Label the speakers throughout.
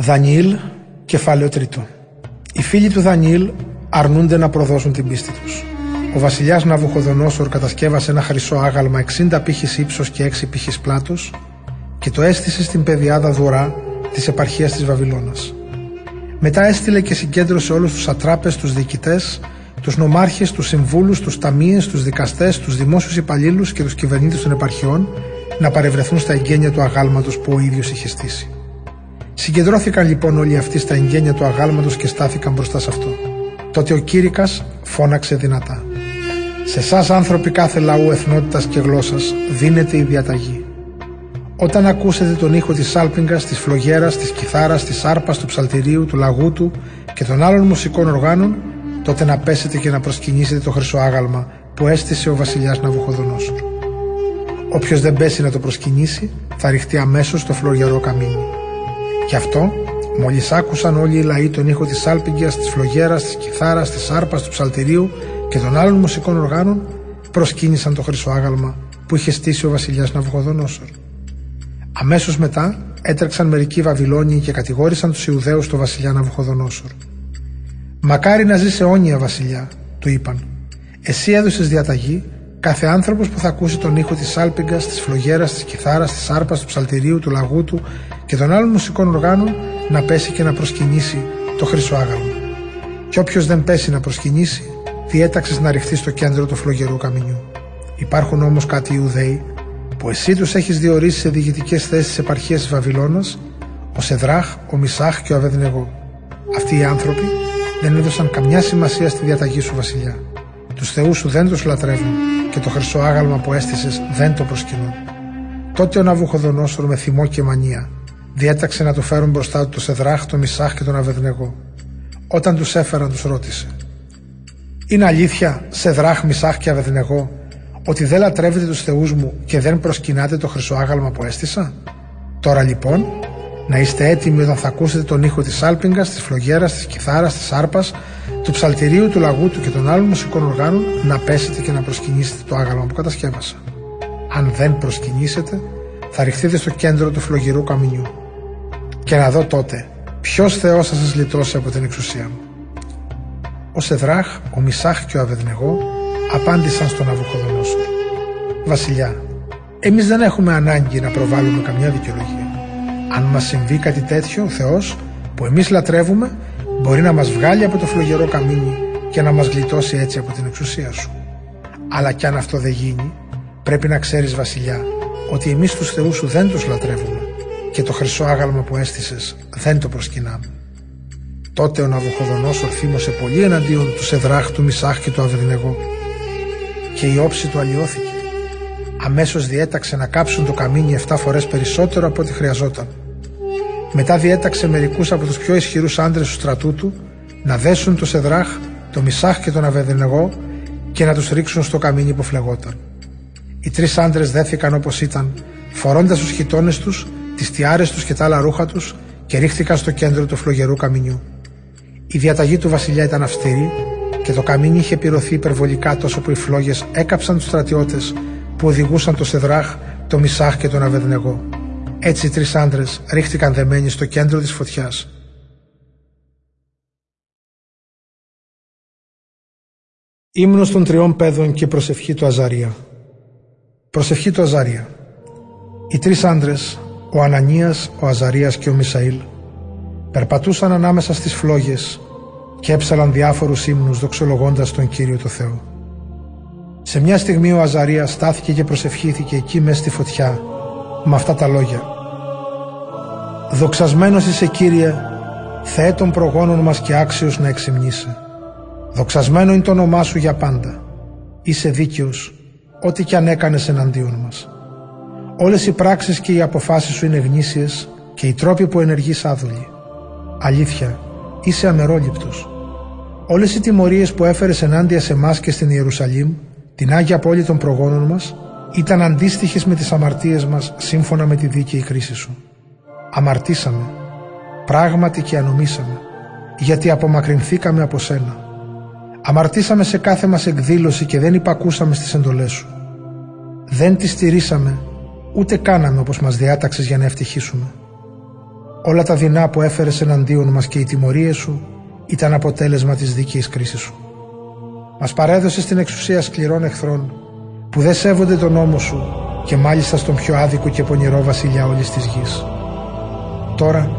Speaker 1: Δανιήλ, κεφάλαιο τρίτο. Οι φίλοι του Δανιήλ αρνούνται να προδώσουν την πίστη τους. Ο βασιλιάς Ναβουχοδονόσορ κατασκεύασε ένα χρυσό άγαλμα 60 πύχης ύψος και 6 πύχης πλάτο και το έστησε στην πεδιάδα Δουρά της επαρχίας της Βαβυλώνας. Μετά έστειλε και συγκέντρωσε όλους τους ατράπες, τους διοικητές, τους νομάρχες, τους συμβούλους, τους ταμείες, τους δικαστές, τους δημόσιους υπαλλήλους και τους κυβερνήτες των επαρχιών να παρευρεθούν στα εγγένεια του αγάλματος που ο ίδιος είχε στήσει. Συγκεντρώθηκαν λοιπόν όλοι αυτοί στα εγγένεια του αγάλματος και στάθηκαν μπροστά σε αυτό. Τότε ο Κήρυκας φώναξε δυνατά. Σε εσάς άνθρωποι κάθε λαού, εθνότητας και γλώσσας, δίνεται η διαταγή. Όταν ακούσετε τον ήχο της σάλπιγγα, της φλογέρας, της κιθάρας, της άρπας, του ψαλτηρίου, του λαγούτου και των άλλων μουσικών οργάνων, τότε να πέσετε και να προσκυνήσετε το χρυσό άγαλμα που έστησε ο βασιλιάς Ναβουχοδονόσορ. Όποιος δεν πέσει να το προσκυνήσει, θα ρηχτεί αμέσως στο φλογερό καμίνι. Γι' αυτό, μόλις άκουσαν όλοι οι λαοί τον ήχο της άλπιγγια, της φλογέρας, της κιθάρας, της άρπα, του ψαλτηρίου και των άλλων μουσικών οργάνων, προσκύνησαν το χρυσό άγαλμα που είχε στήσει ο βασιλιάς Ναυγοδονόσορ. Αμέσως μετά έτρεξαν μερικοί Βαβυλώνιοι και κατηγόρησαν τους Ιουδαίους στο βασιλιά Ναυγοδονόσορ. Μακάρι να ζει σε αιώνια, βασιλιά, του είπαν. Εσύ έδωσες διαταγή Κάθε άνθρωπος που θα ακούσει τον ήχο της άλπιγγα, της φλογέρας, της κιθάρας, της άρπα, του ψαλτηρίου, του λαγούτου και των άλλων μουσικών οργάνων να πέσει και να προσκυνήσει το χρυσό άγαλμα. Και όποιος δεν πέσει να προσκυνήσει, διέταξε να ρηχθεί στο κέντρο του φλογερού καμινιού. Υπάρχουν όμως κάτι Ιουδαίοι που εσύ τους έχεις διορίσει σε διοικητικέ θέσεις της επαρχίας της Βαβυλώνας, ο Σεδράχ, ο Μισάχ και ο Αβεδνεγό. Αυτοί οι άνθρωποι δεν έδωσαν καμιά σημασία στη διαταγή σου, Βασιλιά. Τους θεούς σου δεν τους λατρεύουν και το χρυσό άγαλμα που έστησες δεν το προσκυνούν. Τότε ο Ναβουχοδονόσορ με θυμό και μανία διέταξε να του φέρουν μπροστά του το Σεδράχ, το Μισάχ και τον Αβεδνεγό. Όταν τους έφεραν, τους ρώτησε: Είναι αλήθεια, Σεδράχ, Μισάχ και Αβεδνεγό, ότι δεν λατρεύετε τους θεούς μου και δεν προσκυνάτε το χρυσό άγαλμα που έστησα; Τώρα λοιπόν, να είστε έτοιμοι όταν θα ακούσετε τον ήχο της άλπιγγας, της φλογέρας, της κιθάρας, της άρπα, του ψαλτηρίου, του λαγούτου και των άλλων μουσικών οργάνων να πέσετε και να προσκυνήσετε το άγαλμα που κατασκεύασα. Αν δεν προσκυνήσετε, θα ρηχθείτε στο κέντρο του φλογερού καμινιού. Και να δω τότε ποιος Θεός θα σας λυτρώσει από την εξουσία μου. Ο Σεδράχ, ο Μισάχ και ο Αβεδνεγό απάντησαν στον Αβουχοδονόσορ. Βασιλιά, εμείς δεν έχουμε ανάγκη να προβάλλουμε καμιά δικαιολογία. Αν μας συμβεί κάτι τέτοιο, ο Θεός, που εμείς λατρεύουμε, μπορεί να μας βγάλει από το φλογερό καμίνι και να μας γλιτώσει έτσι από την εξουσία σου. Αλλά κι αν αυτό δεν γίνει, πρέπει να ξέρεις βασιλιά ότι εμείς τους θεούς σου δεν τους λατρεύουμε και το χρυσό άγαλμα που έστησες δεν το προσκυνάμε. Τότε ο Ναβουχοδονός ορθίμωσε πολύ εναντίον του Σεδράχ, του Μισάχ και του Αβεδνεγό και η όψη του αλλοιώθηκε. Αμέσως διέταξε να κάψουν το καμίνι 7 φορές περισσότερο από ό,τι χρειαζόταν μετά διέταξε μερικούς από τους πιο ισχυρούς άντρες του στρατού του να δέσουν το Σεδράχ, το Μισάχ και τον Αβεδενεγό και να τους ρίξουν στο καμίνι που φλεγόταν. Οι τρεις άντρες δέθηκαν όπως ήταν, φορώντας τους χιτώνες τους, τις τιάρες τους και τα άλλα ρούχα τους και ρίχθηκαν στο κέντρο του φλογερού καμινιού. Η διαταγή του βασιλιά ήταν αυστηρή και το καμίνι είχε πυρωθεί υπερβολικά τόσο που οι φλόγες έκαψαν τους στρατιώτες που οδηγούσαν το Σεδράχ, το Μισάχ και τον Αβεδνεγό. Έτσι οι τρεις άντρες ρίχτηκαν δεμένοι στο κέντρο της φωτιάς. Ύμνος των τριών παιδών και προσευχή του Αζαρία. Προσευχή του Αζαρία. Οι τρεις άντρες, ο Ανανίας, ο Αζαρίας και ο Μισαήλ, περπατούσαν ανάμεσα στις φλόγες και έψαλαν διάφορους ύμνους δοξολογώντας τον Κύριο το Θεό. Σε μια στιγμή ο Αζαρίας στάθηκε και προσευχήθηκε εκεί μέσα στη φωτιά με αυτά τα λόγια Δοξασμένος είσαι Κύριε, Θεέ των προγόνων μας και άξιος να εξυμνήσει. Δοξασμένο είναι το όνομά Σου για πάντα. Είσαι δίκαιος, ό,τι κι αν έκανες εναντίον μας. Όλες οι πράξεις και οι αποφάσεις Σου είναι γνήσιες και οι τρόποι που ενεργείς άδουλοι. Αλήθεια, είσαι αμερόληπτος. Όλες οι τιμωρίες που έφερες ενάντια σε εμάς και στην Ιερουσαλήμ, την Άγια Πόλη των προγόνων μας, ήταν αντίστοιχες με τις αμαρτίες μας σύμφωνα με τη δίκαιη κρίση Σου αμαρτήσαμε, πράγματι και ανομήσαμε, γιατί απομακρυνθήκαμε από σένα. Αμαρτήσαμε σε κάθε μας εκδήλωση και δεν υπακούσαμε στις εντολές σου. Δεν τις στηρίσαμε, ούτε κάναμε όπως μας διάταξες για να ευτυχίσουμε. Όλα τα δεινά που έφερες εναντίον μας και οι τιμωρίες σου ήταν αποτέλεσμα της δίκαιης κρίσης σου. Μας παρέδωσες την εξουσία σκληρών εχθρών που δεν σέβονται τον νόμο σου και μάλιστα στον πιο άδικο και πονηρό βασιλιά όλης της γης. Τώρα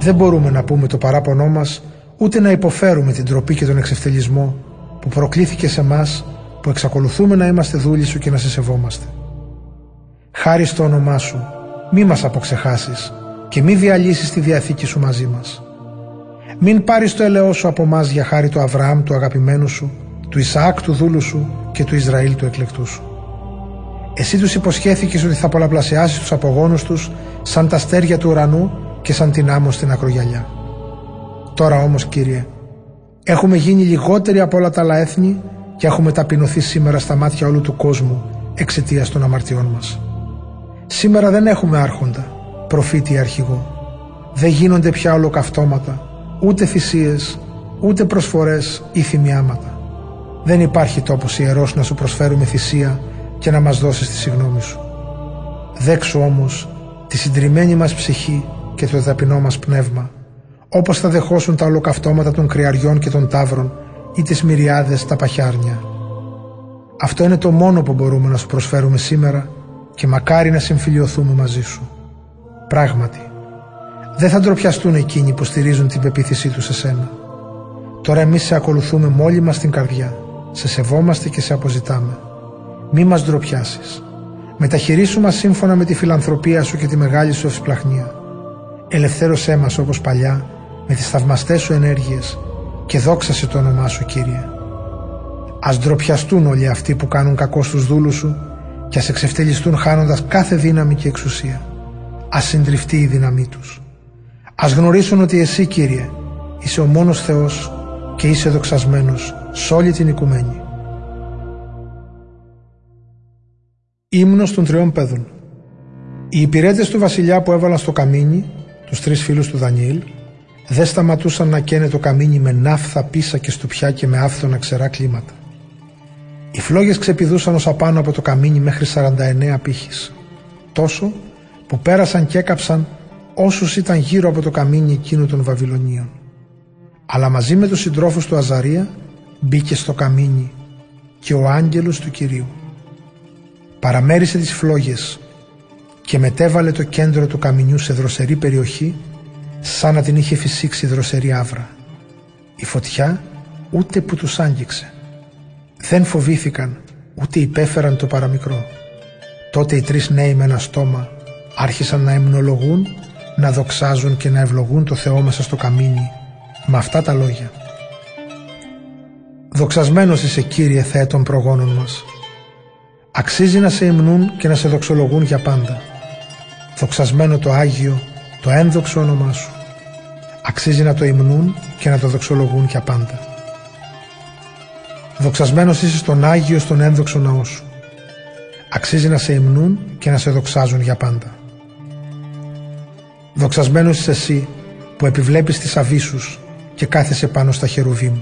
Speaker 1: δεν μπορούμε να πούμε το παράπονό μας ούτε να υποφέρουμε την τροπή και τον εξευτελισμό που προκλήθηκε σε μας που εξακολουθούμε να είμαστε δούλοι σου και να σε σεβόμαστε. Χάρη στο όνομά σου, μη μας αποξεχάσεις και μη διαλύσεις τη Διαθήκη σου μαζί μας. Μην πάρεις το ελαιό σου από μας για χάρη του Αβραάμ του αγαπημένου σου, του Ισαάκ του δούλου σου και του Ισραήλ του εκλεκτού σου. Εσύ τους υποσχέθηκες ότι θα πολλαπλασιάσεις τους απογόνους τους σαν τα στέρια του ουρανού και σαν την άμμο στην ακρογιαλιά. Τώρα όμως Κύριε, έχουμε γίνει λιγότεροι από όλα τα άλλα έθνη και έχουμε ταπεινωθεί σήμερα στα μάτια όλου του κόσμου εξαιτίας των αμαρτιών μας. Σήμερα δεν έχουμε άρχοντα, προφήτη ή αρχηγό. Δεν γίνονται πια ολοκαυτώματα, ούτε θυσίες, ούτε προσφορές ή θυμιάματα. Δεν υπάρχει τόπος ιερός να σου προσφέρουμε θυσία και να μας δώσεις τη συγνώμη σου. Δέξου όμως τη συντριμμένη μας ψυχή και το ταπεινό μας πνεύμα, όπως θα δεχόσουν τα ολοκαυτώματα των κρυαριών και των τάβρων ή τις μυριάδες τα παχιάρνια. Αυτό είναι το μόνο που μπορούμε να σου προσφέρουμε σήμερα και μακάρι να συμφιλειωθούμε μαζί σου. Πράγματι, δεν θα ντροπιαστούν εκείνοι που στηρίζουν την πεποίθησή τους σε σένα. Τώρα εμείς σε ακολουθούμε μόλι μας την καρδιά, σε σεβόμαστε και σε αποζητάμε. Μη μας ντροπιάσεις. Μεταχειρίσου μας σύμφωνα με τη φιλανθρωπία σου και τη μεγάλη σου ευσπλαχνία. Ελευθέρωσέ μας όπως παλιά με τις θαυμαστές σου ενέργειες και δόξασε το όνομά σου Κύριε. Ας ντροπιαστούν όλοι αυτοί που κάνουν κακό στους δούλους σου και ας εξευτελιστούν χάνοντας κάθε δύναμη και εξουσία. Ας συντριφτεί η δύναμή τους. Ας γνωρίσουν ότι εσύ Κύριε είσαι ο μόνος Θεός και είσαι δοξασμένος σε όλη την οικουμένη. Ύμνος των τριών παιδών Οι υπηρέτες του βασιλιά που έβαλαν στο καμίνι, τους τρεις φίλους του Δανιήλ, δεν σταματούσαν να καίνε το καμίνι με ναύθα πίσα και στουπιά και με άφθονα ξερά κλίματα. Οι φλόγες ξεπηδούσαν ως απάνω από το καμίνι μέχρι 49 πύχης. Τόσο που πέρασαν και έκαψαν όσους ήταν γύρω από το καμίνι εκείνου των Βαβυλωνίων. Αλλά μαζί με τους συντρόφους του Αζαρία μπήκε στο καμίνι και ο άγγελος του Κυρίου. Παραμέρισε τις φλόγες και μετέβαλε το κέντρο του καμινιού σε δροσερή περιοχή σαν να την είχε φυσήξει δροσερή άβρα. Η φωτιά ούτε που τους άγγιξε. Δεν φοβήθηκαν ούτε υπέφεραν το παραμικρό. Τότε οι τρεις νέοι με ένα στόμα άρχισαν να εμνολογούν, να δοξάζουν και να ευλογούν το Θεό μέσα στο καμίνι με αυτά τα λόγια. Δοξασμένος είσαι Κύριε Θεέ των προγόνων μας. Αξίζει να σε υμνούν και να σε δοξολογούν για πάντα. Δοξασμένο το Άγιο, το ένδοξο όνομά Σου. Αξίζει να το υμνούν και να το δοξολογούν για πάντα. Δοξασμένος είσαι στον Άγιο, στον ένδοξο ναό Σου. Αξίζει να σε υμνούν και να σε δοξάζουν για πάντα. Δοξασμένος είσαι εσύ που επιβλέπεις τις αβίσους και κάθεσαι πάνω στα χερουβίμ.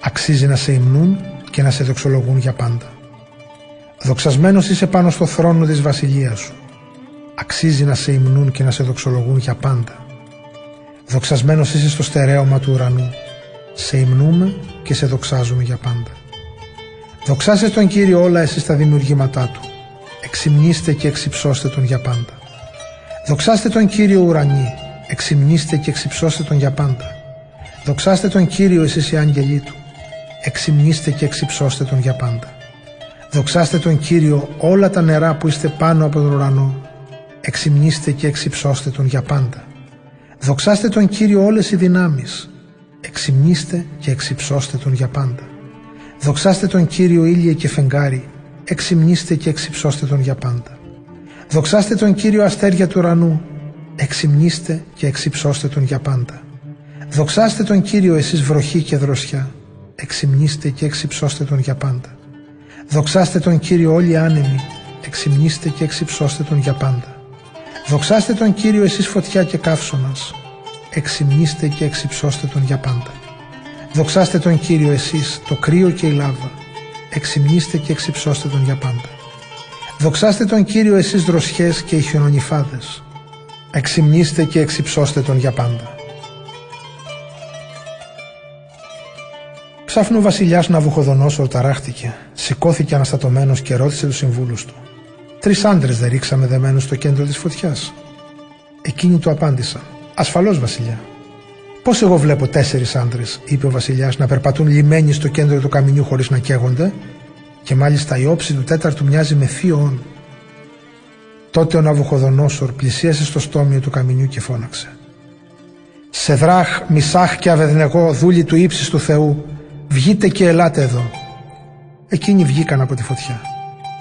Speaker 1: Αξίζει να σε υμνούν και να σε δοξολογούν για πάντα. Δοξασμένος είσαι πάνω στο θρόνο της βασιλείας σου. Αξίζει να σε υμνούν και να σε δοξολογούν για πάντα. Δοξασμένος είσαι στο στερέωμα του ουρανού. Σε υμνούμε και σε δοξάζουμε για πάντα. Δοξάστε τον Κύριο όλα εσείς τα δημιουργήματά Του. Εξυμνήστε και εξυψώστε Τον για πάντα. Δοξάστε τον Κύριο ουρανή. Εξυμνήστε και εξυψώστε Τον για πάντα. Δοξάστε τον Κύριο εσείς οι άγγελοι Του. Εξυμνήστε και εξυψώστε Τον για πάντα. Δοξάστε τον Κύριο όλα τα νερά που είστε πάνω από τον ουρανό. Εξυμνήστε και εξυψώστε Τον για πάντα. Δοξάστε τον Κύριο όλες οι δυνάμεις. Εξυμνήστε και εξυψώστε Τον για πάντα. Δοξάστε τον Κύριο ήλιε και φεγγάρι. Εξυμνήστε και εξυψώστε Τον για πάντα. Δοξάστε τον Κύριο αστέρια του ουρανού. Εξυμνήστε και εξυψώστε Τον για πάντα. Δοξάστε τον Κύριο εσείς βροχή και δροσιά. Εξυμνήστε και εξυψώστε Τον για πάντα. Δοξάστε τον Κύριο όλοι άνεμοι. Εξυμνήστε και εξυψώστε Τον για πάντα. Δοξάστε τον Κύριο εσείς φωτιά και καύσωνας. Εξυμνήστε και εξυψώστε τον για πάντα. Δοξάστε τον Κύριο εσείς το κρύο και η λάβα. Εξυμνήστε και εξυψώστε τον για πάντα. Δοξάστε τον Κύριο εσείς δροσιές και οι χιονονιφάδες. εξυμνήστε και εξυψώστε τον για πάντα. Ξάφνου ο βασιλιάς Ναβουχοδονόσορ ταράχτηκε, σηκώθηκε αναστατωμένος και ρώτησε τους συμβούλους του. Τρεις άντρες δεν ρίξαμε δεμένου στο κέντρο της φωτιάς. Εκείνοι του απάντησαν. Ασφαλώς, Βασιλιά. Πώς εγώ βλέπω τέσσερις άντρες, είπε ο Βασιλιάς, να περπατούν λιμένοι στο κέντρο του καμινιού χωρίς να καίγονται, και μάλιστα η όψη του τέταρτου μοιάζει με θείο Τότε ο Ναβουχοδονόσορ πλησίασε στο στόμιο του καμινιού και φώναξε. Σεδράχ, Μισάχ και Αβεδνεγό, δούλοι του ύψης του Θεού, βγείτε και ελάτε εδώ. Εκείνοι βγήκαν από τη φωτιά.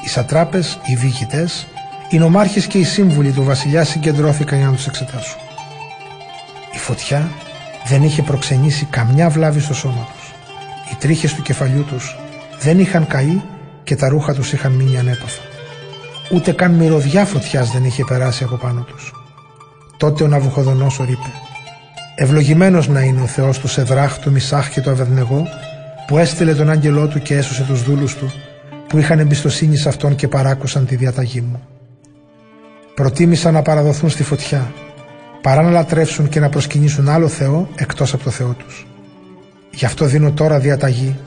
Speaker 1: Οι σατράπες, οι διοικητές, οι νομάρχες και οι σύμβουλοι του βασιλιά συγκεντρώθηκαν για να τους εξετάσουν. Η φωτιά δεν είχε προξενήσει καμιά βλάβη στο σώμα τους. Οι τρίχες του κεφαλιού τους δεν είχαν καεί και τα ρούχα τους είχαν μείνει ανέπαφα. Ούτε καν μυρωδιά φωτιάς δεν είχε περάσει από πάνω τους. Τότε ο Ναβουχοδονόσορ είπε «Ευλογημένος να είναι ο Θεός του Σεδράχ, του Μισάχ και του Αβεδνεγό που έστειλε τον άγγελό του και έσωσε τους δούλους του που είχαν εμπιστοσύνη σε αυτόν και παράκουσαν τη διαταγή μου. Προτίμησαν να παραδοθούν στη φωτιά παρά να λατρεύσουν και να προσκυνήσουν άλλο Θεό εκτός από το Θεό τους. Γι' αυτό δίνω τώρα διαταγή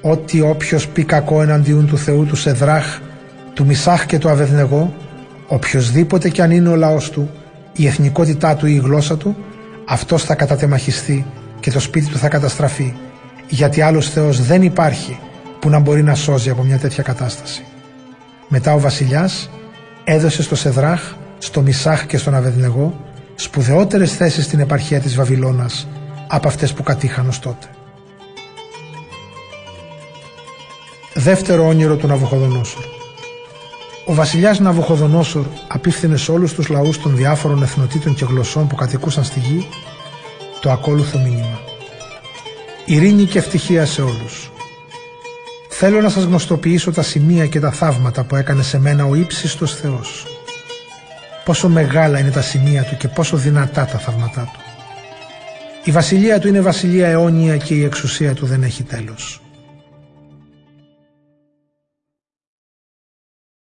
Speaker 1: ότι όποιος πει κακό εναντίον του Θεού του Σεδράχ, του Μισάχ και του Αβεδνεγό, οποιοδήποτε κι αν είναι ο λαός του, η εθνικότητά του ή η γλώσσα του, αυτός θα κατατεμαχιστεί και το σπίτι του θα καταστραφεί, γιατί άλλος Θεός δεν υπάρχει που να μπορεί να σώζει από μια τέτοια κατάσταση. Μετά ο βασιλιάς έδωσε στο Σεδράχ, στο Μισάχ και στον Αβεδνεγό σπουδαιότερες θέσεις στην επαρχία της Βαβυλώνας από αυτές που κατήχαν ως τότε. Δεύτερο όνειρο του Ναβουχοδονόσορ. Ο βασιλιάς Ναβουχοδονόσορ απίφθινε σε όλους τους λαούς των διάφορων εθνοτήτων και γλωσσών που κατοικούσαν στη γη το ακόλουθο μήνυμα. Ειρήνη και ευτυχία σε όλους. Θέλω να σας γνωστοποιήσω τα σημεία και τα θαύματα που έκανε σε μένα ο ύψιστος Θεός. Πόσο μεγάλα είναι τα σημεία του και πόσο δυνατά τα θαύματά του. Η βασιλεία του είναι βασιλεία αιώνια και η εξουσία του δεν έχει τέλος.